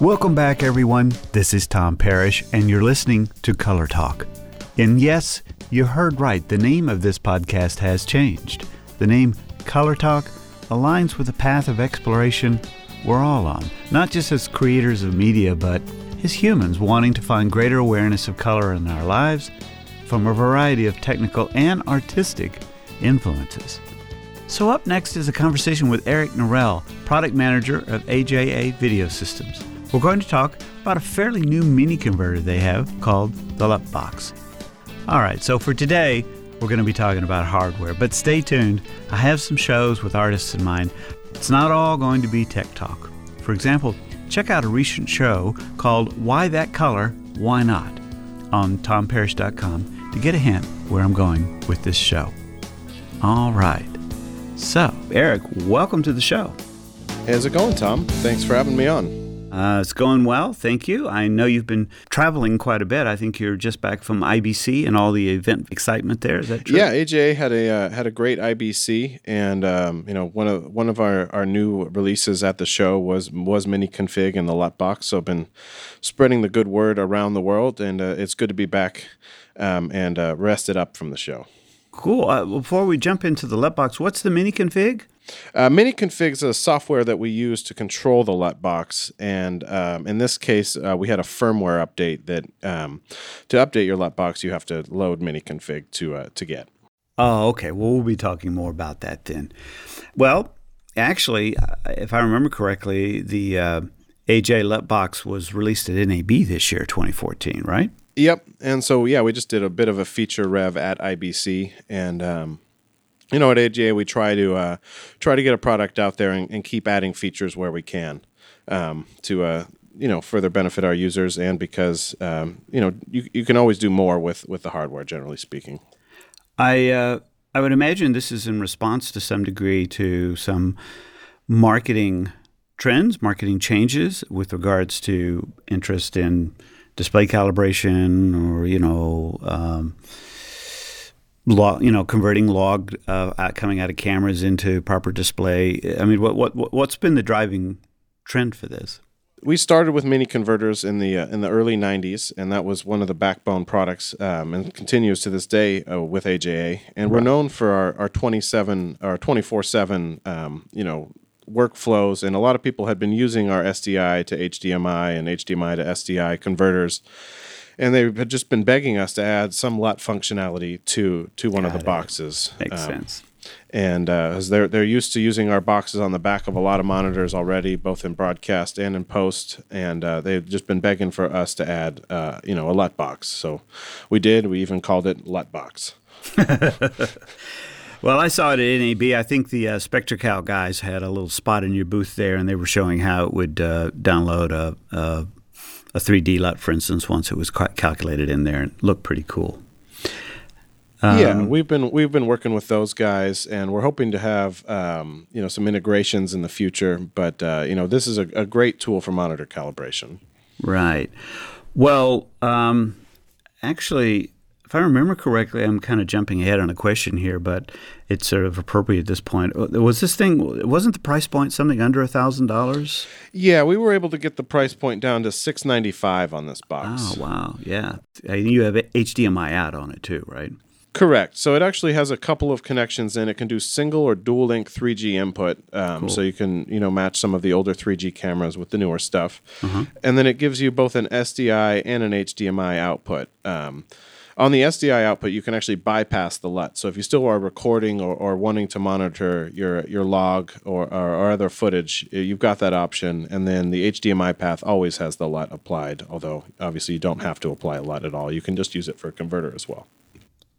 Welcome back, everyone. This is Tom Parrish, and you're listening to Color Talk. And yes, you heard right. The name of this podcast has changed. The name Color Talk aligns with the path of exploration we're all on, not just as creators of media, but as humans wanting to find greater awareness of color in our lives from a variety of technical and artistic influences. So, up next is a conversation with Eric Norell, product manager of AJA Video Systems. We're going to talk about a fairly new mini converter they have called the LUT Box. All right, so for today, we're going to be talking about hardware, but stay tuned. I have some shows with artists in mind. It's not all going to be tech talk. For example, check out a recent show called Why That Color, Why Not on tomparrish.com to get a hint where I'm going with this show. All right. So, Eric, welcome to the show. How's it going, Tom? Thanks for having me on. Uh, it's going well, thank you. I know you've been traveling quite a bit. I think you're just back from IBC and all the event excitement there. Is that true? Yeah, AJA had a uh, had a great IBC, and um, you know one of one of our, our new releases at the show was was Mini Config and the LUT Box. So I've been spreading the good word around the world, and uh, it's good to be back um, and uh, rested up from the show. Cool. Uh, before we jump into the LUT Box, what's the Mini Config? Uh, Miniconfig is a software that we use to control the LUT box, and um, in this case, uh, we had a firmware update that um, to update your LUT box, you have to load Miniconfig to uh, to get. Oh, okay. Well, we'll be talking more about that then. Well, actually, uh, if I remember correctly, the uh, AJA LUT box was released at NAB this year, 2014, right? Yep. And so, yeah, we just did a bit of a feature rev at IBC, and um, you know, at AJA we try to uh, try to get a product out there and, and keep adding features where we can um, to uh, you know further benefit our users and because um, you know you, you can always do more with with the hardware generally speaking. I uh, I would imagine this is in response to some degree to some marketing trends, marketing changes with regards to interest in display calibration or you know. Um, log, you know, converting log uh, coming out of cameras into proper display. I mean, what what what's been the driving trend for this? We started with mini converters in the uh, in the early '90s, and that was one of the backbone products, um, and continues to this day uh, with AJA. And right. we're known for our, our 27 our 24 seven, um, you know, workflows. And a lot of people had been using our SDI to HDMI and HDMI to SDI converters and they had just been begging us to add some LUT functionality to to one Got of the it. boxes. Makes um, sense. And uh, they're they're used to using our boxes on the back of a lot of monitors already, both in broadcast and in post, and uh, they've just been begging for us to add, uh, you know, a LUT box. So we did. We even called it LUT box. Well, I saw it at NAB. I think the uh, SpectraCal guys had a little spot in your booth there, and they were showing how it would uh, download a, a, a 3D LUT, for instance, once it was calculated in there and looked pretty cool. Um, yeah, we've been we've been working with those guys, and we're hoping to have um, you know some integrations in the future. But uh, you know, this is a, a, great tool for monitor calibration. Right. Well, um, actually, if I remember correctly, I'm kind of jumping ahead on a question here, but it's sort of appropriate at this point. Uh, was this thing? Wasn't the price point something under a thousand dollars? Yeah, we were able to get the price point down to six ninety five on this box. Oh wow, yeah. You have HDMI out on it too, right? Correct. So it actually has a couple of connections in. It can do single or dual link 3G input, um, cool. so you can you know match some of the older 3G cameras with the newer stuff, uh-huh. and then it gives you both an SDI and an HDMI output. Um, on the SDI output, you can actually bypass the LUT. So if you still are recording or, or wanting to monitor your your log or, or, or, other footage, you've got that option. And then the HDMI path always has the LUT applied, although obviously you don't have to apply a LUT at all. You can just use it for a converter as well.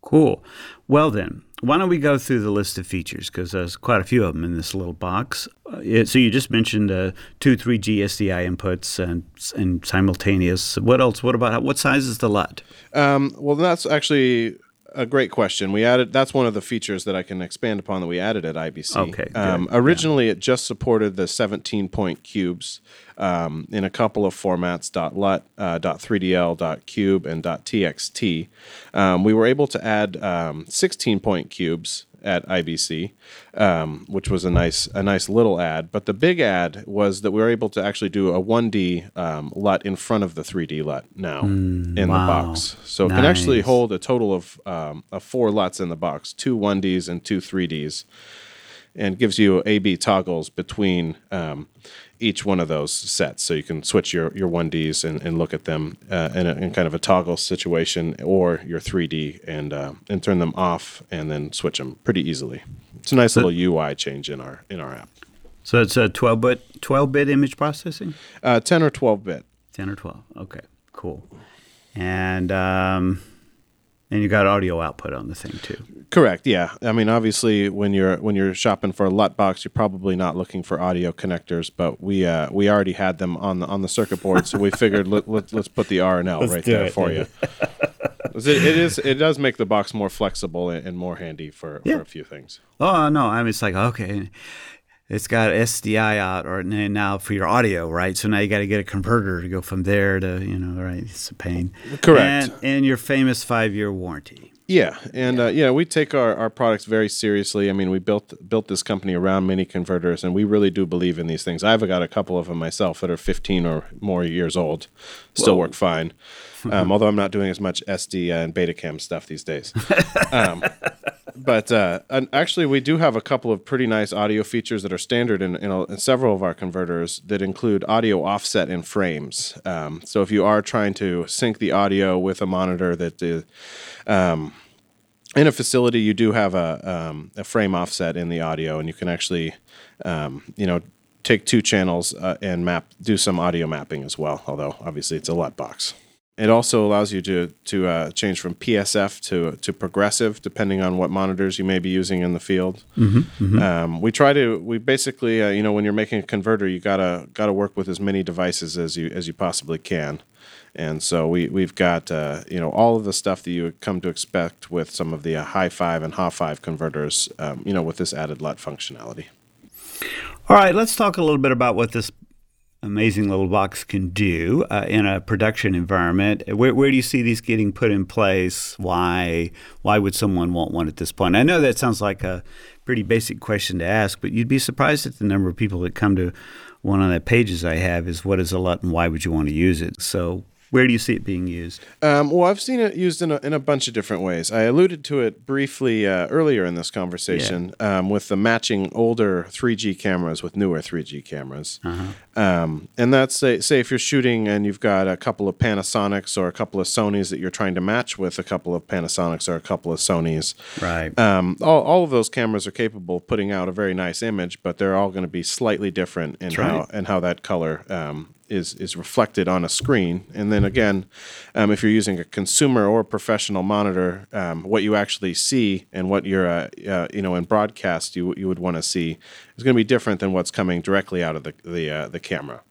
Cool. Well, then, why don't we go through the list of features? Because there's quite a few of them in this little box. Uh, so you just mentioned uh, two 3G SDI inputs and, and simultaneous. What else? What about what size is the LUT? Um, well, that's actually a great question. We added that's one of the features that I can expand upon that we added at IBC. Okay. Um, originally, yeah. it just supported the 17 point cubes um, in a couple of formats .lut, uh, .3dl, .cube, and .txt. Um, we were able to add um, 16 point cubes at IBC, um, which was a nice a nice little ad. But the big ad was that we were able to actually do a 1D um, LUT in front of the 3D LUT now in the box. So it can actually hold a total of, um, of four LUTs in the box, two 1Ds and two 3Ds, and gives you A/B toggles between um, each one of those sets. So you can switch your, your 1Ds and, and look at them uh, in, a, in kind of a toggle situation, or your 3D and uh, and turn them off and then switch them pretty easily. It's a nice little UI change in our in our app. So it's a 12 bit 12 bit image processing. Uh, 10 or 12 bit. 10 or 12. Okay, cool. And um, and you got audio output on the thing too. Correct. Yeah. I mean, obviously, when you're when you're shopping for a LUT box, you're probably not looking for audio connectors, but we uh, we already had them on the on the circuit board, so we figured let, let, let's put the R and L right there it. for you. It, it is it does make the box more flexible and, and more handy for, Yeah. for a few things. Oh no, I mean it's like okay, it's got SDI out or now for your audio, right? So now you got to get a converter to go from there to you know, right? It's a pain. Correct. And, and your famous five year warranty. Yeah, and uh, yeah, we take our, our products very seriously. I mean, we built built this company around mini converters, and we really do believe in these things. I've got a couple of them myself that are 15 or more years old, still work fine. Um, although I'm not doing as much SD and Betacam stuff these days. Um, but uh, and actually, we do have a couple of pretty nice audio features that are standard in, in, a, in several of our converters that include audio offset in frames. Um, so if you are trying to sync the audio with a monitor that is in a facility, you do have a um, a frame offset in the audio, and you can actually, um, you know, take two channels uh, and map do some audio mapping as well. Although obviously it's a LUT box. It also allows you to to uh, change from PSF to to progressive, depending on what monitors you may be using in the field. Um, we try to we basically uh, you know when you're making a converter, you gotta gotta work with as many devices as you as you possibly can. And so we we've got uh, you know all of the stuff that you would come to expect with some of the uh, high five and HA five converters, um, you know, with this added LUT functionality. All right, let's talk a little bit about what this amazing little box can do uh, in a production environment. Where, where do you see these getting put in place? Why why would someone want one at this point? I know that sounds like a pretty basic question to ask, but you'd be surprised at the number of people that come to one of the pages I have is what is a LUT and why would you want to use it? So where do you see it being used? Um, well, I've seen it used in a, in a bunch of different ways. I alluded to it briefly uh, earlier in this conversation um, with the matching older 3G cameras with newer 3G cameras. Um, and that's, say, say, if you're shooting and you've got a couple of Panasonics or a couple of Sonys that you're trying to match with a couple of Panasonics or a couple of Sonys. Right. Um, all, all of those cameras are capable of putting out a very nice image, but they're all going to be slightly different in how right. and how that color um, is is reflected on a screen. And then again, um, if you're using a consumer or professional monitor, um, what you actually see and what you're uh, uh, you know in broadcast you you would want to see is going to be different than what's coming directly out of the the uh, the camera.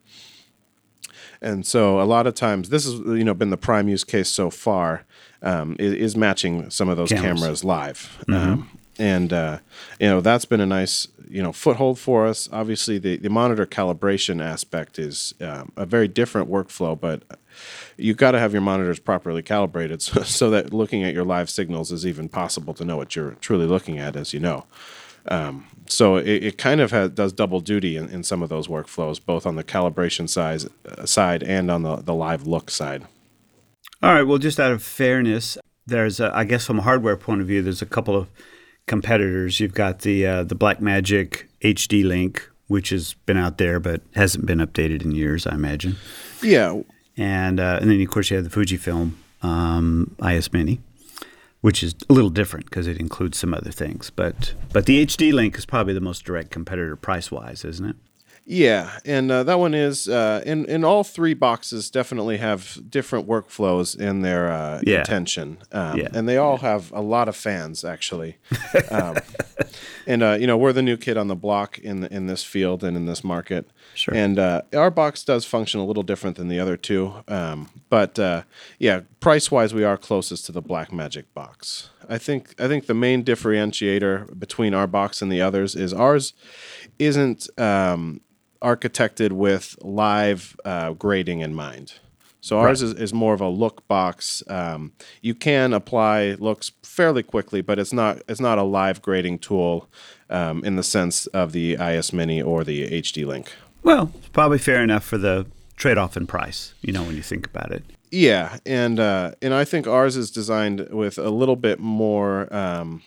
And so a lot of times, this has you know been the prime use case so far, um, is, is matching some of those Cameras. cameras, live. Um, and uh, you know that's been a nice you know foothold for us. Obviously, the, the monitor calibration aspect is um, a very different workflow, but you've got to have your monitors properly calibrated so, so that looking at your live signals is even possible to know what you're truly looking at, as you know. Um, so it, it kind of has, does double duty in, in some of those workflows, both on the calibration size, uh, side and on the, the live look side. All right. Well, just out of fairness, there's, a, I guess, from a hardware point of view, there's a couple of competitors. You've got the uh, the Blackmagic HD Link, which has been out there but hasn't been updated in years, I imagine. Yeah, And uh, and then of course you have the Fujifilm um, IS Mini, which is a little different because it includes some other things. But but the HD Link is probably the most direct competitor price wise, isn't it? Yeah, and uh, that one is uh, in in all three boxes. Definitely have different workflows in their uh, Yeah. intention, um, Yeah. and they all have a lot of fans actually. um, and uh, you know, we're the new kid on the block in the, in this field and in this market. Sure. And uh, our box does function a little different than the other two, um, but uh, yeah, price wise, we are closest to the Black Magic box. I think I think the main differentiator between our box and the others is ours isn't um, architected with live uh, grading in mind. So ours is, is more of a look box. Um, you can apply looks fairly quickly, but it's not it's not a live grading tool um, in the sense of the IS Mini or the HD Link. Well, it's probably fair enough for the trade off in price. You know, when you think about it. Yeah, and uh, and I think ours is designed with a little bit more. Um,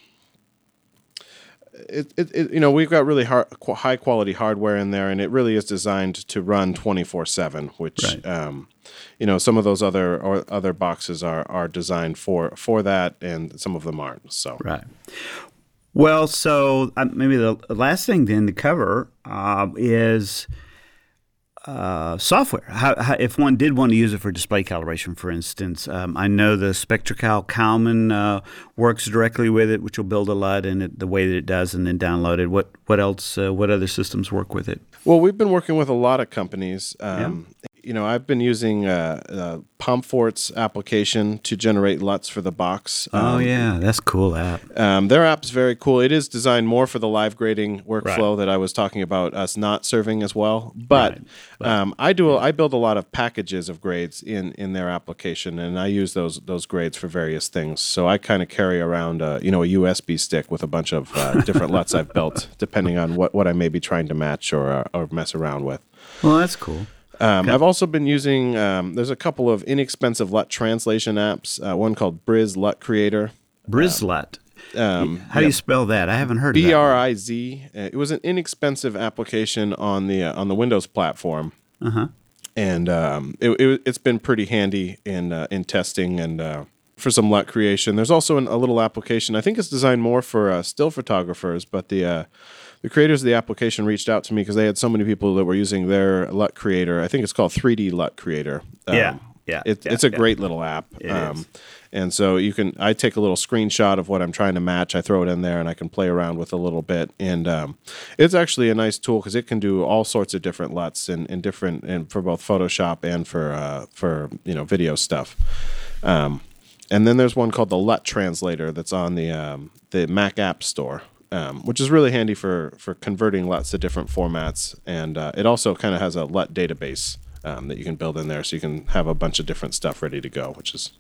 it, it, it, you know we've got really hard, high quality hardware in there, and it really is designed to run twenty four seven. Which Right. um, you know some of those other or other boxes are are designed for for that, and some of them aren't. So Right. Well, so uh, maybe the last thing then to cover uh, is uh, software. How, how, if one did want to use it for display calibration, for instance, um, I know the SpectraCal CalMAN uh, works directly with it, which will build a LUT in it the way that it does, and then download it. What what else? Uh, what other systems work with it? Well, we've been working with a lot of companies. Um, You know, I've been using uh, uh, Pomfort's application to generate LUTs for the box. oh Um, yeah, that's cool app. Um, their app's very cool. It is designed more for the live grading workflow that I was talking about us not serving as well. But Um, I do. I build a lot of packages of grades in in their application, and I use those those grades for various things. So I kind of carry around a you know a USB stick with a bunch of uh, different LUTs I've built, depending on what what I may be trying to match or uh, or mess around with. Well, that's cool. Um, I've also been using. Um, there's a couple of inexpensive LUT translation apps. Uh, one called Briz LUT Creator. Brizlet. Um, How do you spell that? I haven't heard of B. R I Z. Uh, It was an inexpensive application on the uh, on the Windows platform, Uh huh. and um, it, it, it's been pretty handy in uh, in testing and uh, for some LUT creation. There's also an, a little application. I think it's designed more for uh, still photographers, but the uh, the creators of the application reached out to me because they had so many people that were using their LUT creator. I think it's called 3D LUT Creator. Um, Yeah, yeah, It's yeah, it's a yeah. great little app. It is. And so you can, I take a little screenshot of what I'm trying to match. I throw it in there, and I can play around with a little bit. And um, it's actually a nice tool because it can do all sorts of different LUTs and, and different, and for both Photoshop and for uh, for you know video stuff. Um, and then there's one called the LUT Translator that's on the um, the Mac App Store, um, which is really handy for for converting lots of different formats. And uh, it also kind of has a LUT database um, that you can build in there, so you can have a bunch of different stuff ready to go, which has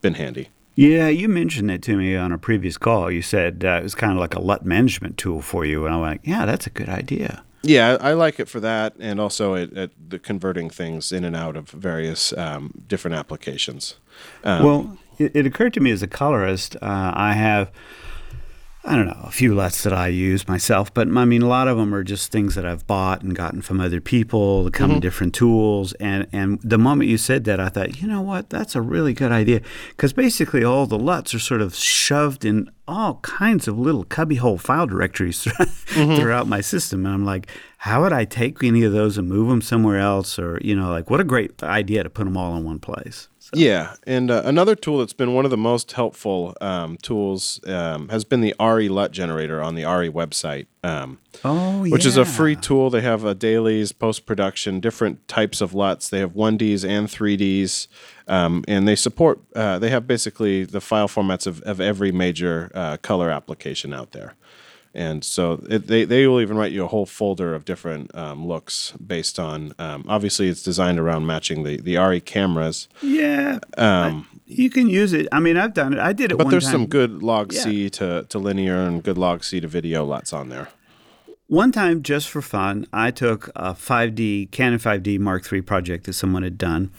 been handy. Yeah, you mentioned it to me on a previous call. You said uh, it was kind of like a LUT management tool for you, and I went, like, "Yeah, that's a good idea." Yeah, I I like it for that, and also it, it, the converting things in and out of various um, different applications. Um, well, it, it occurred to me as a colorist, uh, I have, I don't know, a few LUTs that I use myself, but I mean, a lot of them are just things that I've bought and gotten from other people that come in mm-hmm. different tools. And, and the moment you said that, I thought, you know what, that's a really good idea. Because basically, all the LUTs are sort of shoved in all kinds of little cubbyhole file directories mm-hmm. throughout my system. And I'm like, how would I take any of those and move them somewhere else? Or, you know, like, what a great idea to put them all in one place. So, Yeah, and uh, another tool that's been one of the most helpful um, tools um, has been the ARRI LUT generator on the ARRI website, um, oh, which is a free tool. They have a dailies, post production, different types of LUTs. They have 1Ds and 3Ds, um, and they support. Uh, they have basically the file formats of, of every major uh, color application out there. And so it, they, they will even write you a whole folder of different um, looks based on. Um, obviously, it's designed around matching the, the ARRI cameras. Yeah. Um, You can use it. I mean, I've done it. I did it But one there's time. some good log Yeah. C to, to linear and good log C to video lots on there. One time, just for fun, I took a 5D Canon 5D Mark III project that someone had done,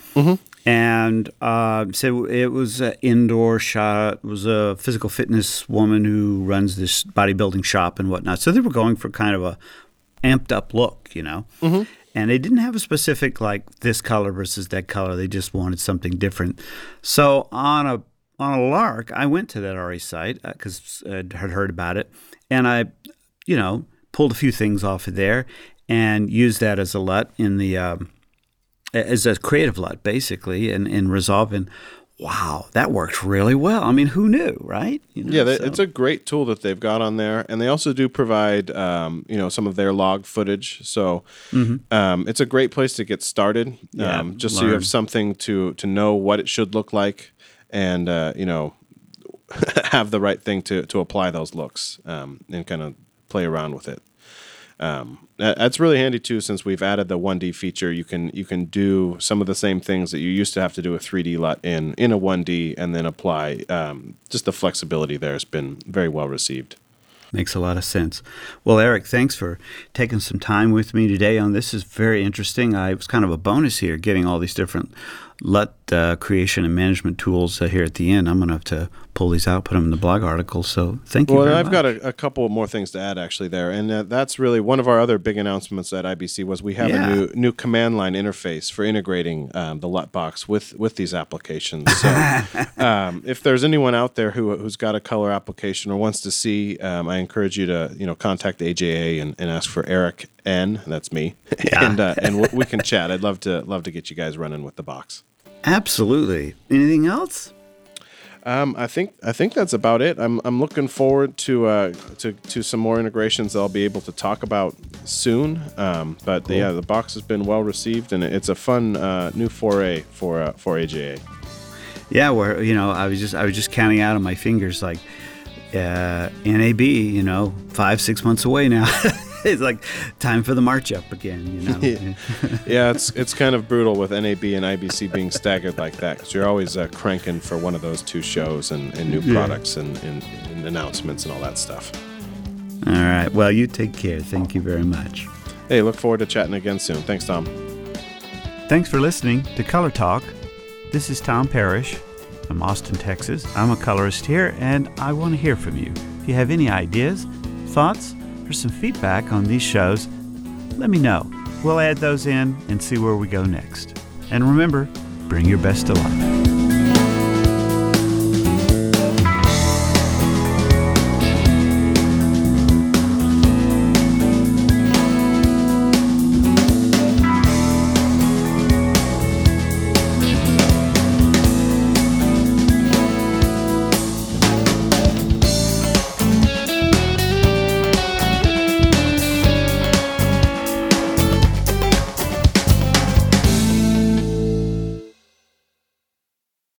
and uh, so it was an indoor shot. It was a physical fitness woman who runs this bodybuilding shop and whatnot. So they were going for kind of a amped up look, you know. And they didn't have a specific like this color versus that color. They just wanted something different. So on a on a lark, I went to that ARRI site because I had heard about it, and I, you know, pulled a few things off of there and used that as a LUT in the um, as a creative LUT basically in in Resolve. And wow, that worked really well. I mean, who knew, right? You know, Yeah, that, so- it's a great tool that they've got on there, and they also do provide, um, you know, some of their log footage. So um, it's a great place to get started, Mm-hmm. Yeah, um, just so you have something to to know what it should look like, and uh, you know, have the right thing to to apply those looks um, and kind of play around with it. Um, that's really handy too, since we've added the 1D feature. You can you can do some of the same things that you used to have to do a 3D LUT in in a 1D, and then apply. Um, just the flexibility there has been very well received. Makes a lot of sense. Well, Eric, thanks for taking some time with me today on this. is very interesting. I was kind of a bonus here, getting all these different LUT uh, creation and management tools uh, here at the end. I'm going to have to pull these out, put them in the blog article. So thank you. Well, I've much. got a, a, couple more things to add actually there, and uh, that's really one of our other big announcements at IBC was we have yeah. a new new command line interface for integrating um, the LUT box with with these applications. So um, if there's anyone out there who who's got a color application or wants to see, um, I encourage you to you know contact AJA and, and ask for Eric N. That's me, yeah. and uh, and we can chat. I'd love to love to get you guys running with the box. Absolutely. Anything else? Um, I think I think that's about it. I'm, I'm looking forward to uh, to to some more integrations that I'll be able to talk about soon. Um, but cool. yeah, the box has been well received, and it's a fun uh, new foray for uh, for AJA. Yeah, where you know I was just I was just counting out on my fingers like uh, NAB, you know, five six months away now. it's like time for the march up again. You know. yeah, it's it's kind of brutal with NAB and IBC being staggered like that because you're always uh, cranking for one of those two shows and, and new yeah. products and, and, and announcements and all that stuff. All right. Well, you take care. Thank you very much. Hey, look forward to chatting again soon. Thanks, Tom. Thanks for listening to Color Talk. This is Tom Parrish from Austin, Texas. I'm a colorist here, and I want to hear from you. If you have any ideas, thoughts, for some feedback on these shows, let me know. We'll add those in and see where we go next. And remember, bring your best to life.